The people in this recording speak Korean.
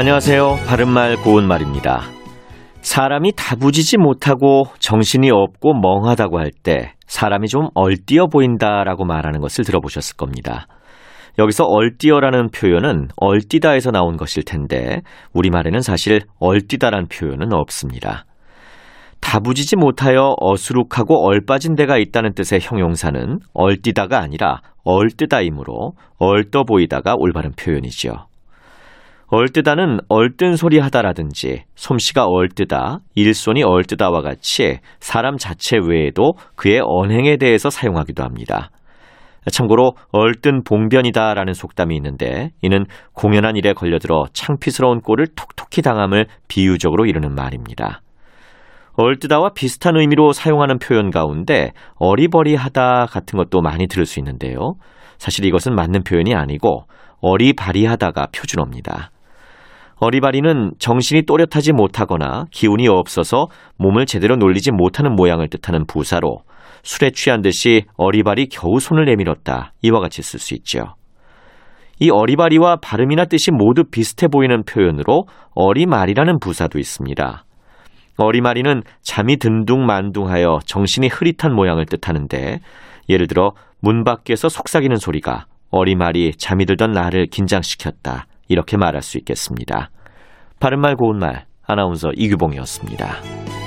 안녕하세요. 바른말 고운말입니다. 사람이 다부지지 못하고 정신이 없고 멍하다고 할 때 사람이 좀 얼띄어 보인다라고 말하는 것을 들어보셨을 겁니다. 여기서 얼띄어라는 표현은 얼띠다에서 나온 것일 텐데 우리말에는 사실 얼띠다란 표현은 없습니다. 다부지지 못하여 어수룩하고 얼빠진 데가 있다는 뜻의 형용사는 얼띠다가 아니라 얼뜨다이므로 얼떠 보이다가 올바른 표현이죠. 얼뜨다는 얼뜬 소리 하다라든지 솜씨가 얼뜨다, 일손이 얼뜨다와 같이 사람 자체 외에도 그의 언행에 대해서 사용하기도 합니다. 참고로 얼뜬 봉변이다라는 속담이 있는데 이는 공연한 일에 걸려들어 창피스러운 꼴을 톡톡히 당함을 비유적으로 이르는 말입니다. 얼뜨다와 비슷한 의미로 사용하는 표현 가운데 어리버리하다 같은 것도 많이 들을 수 있는데요. 사실 이것은 맞는 표현이 아니고 어리바리하다가 표준어입니다. 어리바리는 정신이 또렷하지 못하거나 기운이 없어서 몸을 제대로 놀리지 못하는 모양을 뜻하는 부사로 술에 취한 듯이 어리바리 겨우 손을 내밀었다. 이와 같이 쓸 수 있죠. 이 어리바리와 발음이나 뜻이 모두 비슷해 보이는 표현으로 어리말이라는 부사도 있습니다. 어리마리는 잠이 든둥만둥하여 정신이 흐릿한 모양을 뜻하는데 예를 들어 문 밖에서 속삭이는 소리가 어리말이 잠이 들던 나를 긴장시켰다. 이렇게 말할 수 있겠습니다. 바른말 고운말 아나운서 이규봉이었습니다.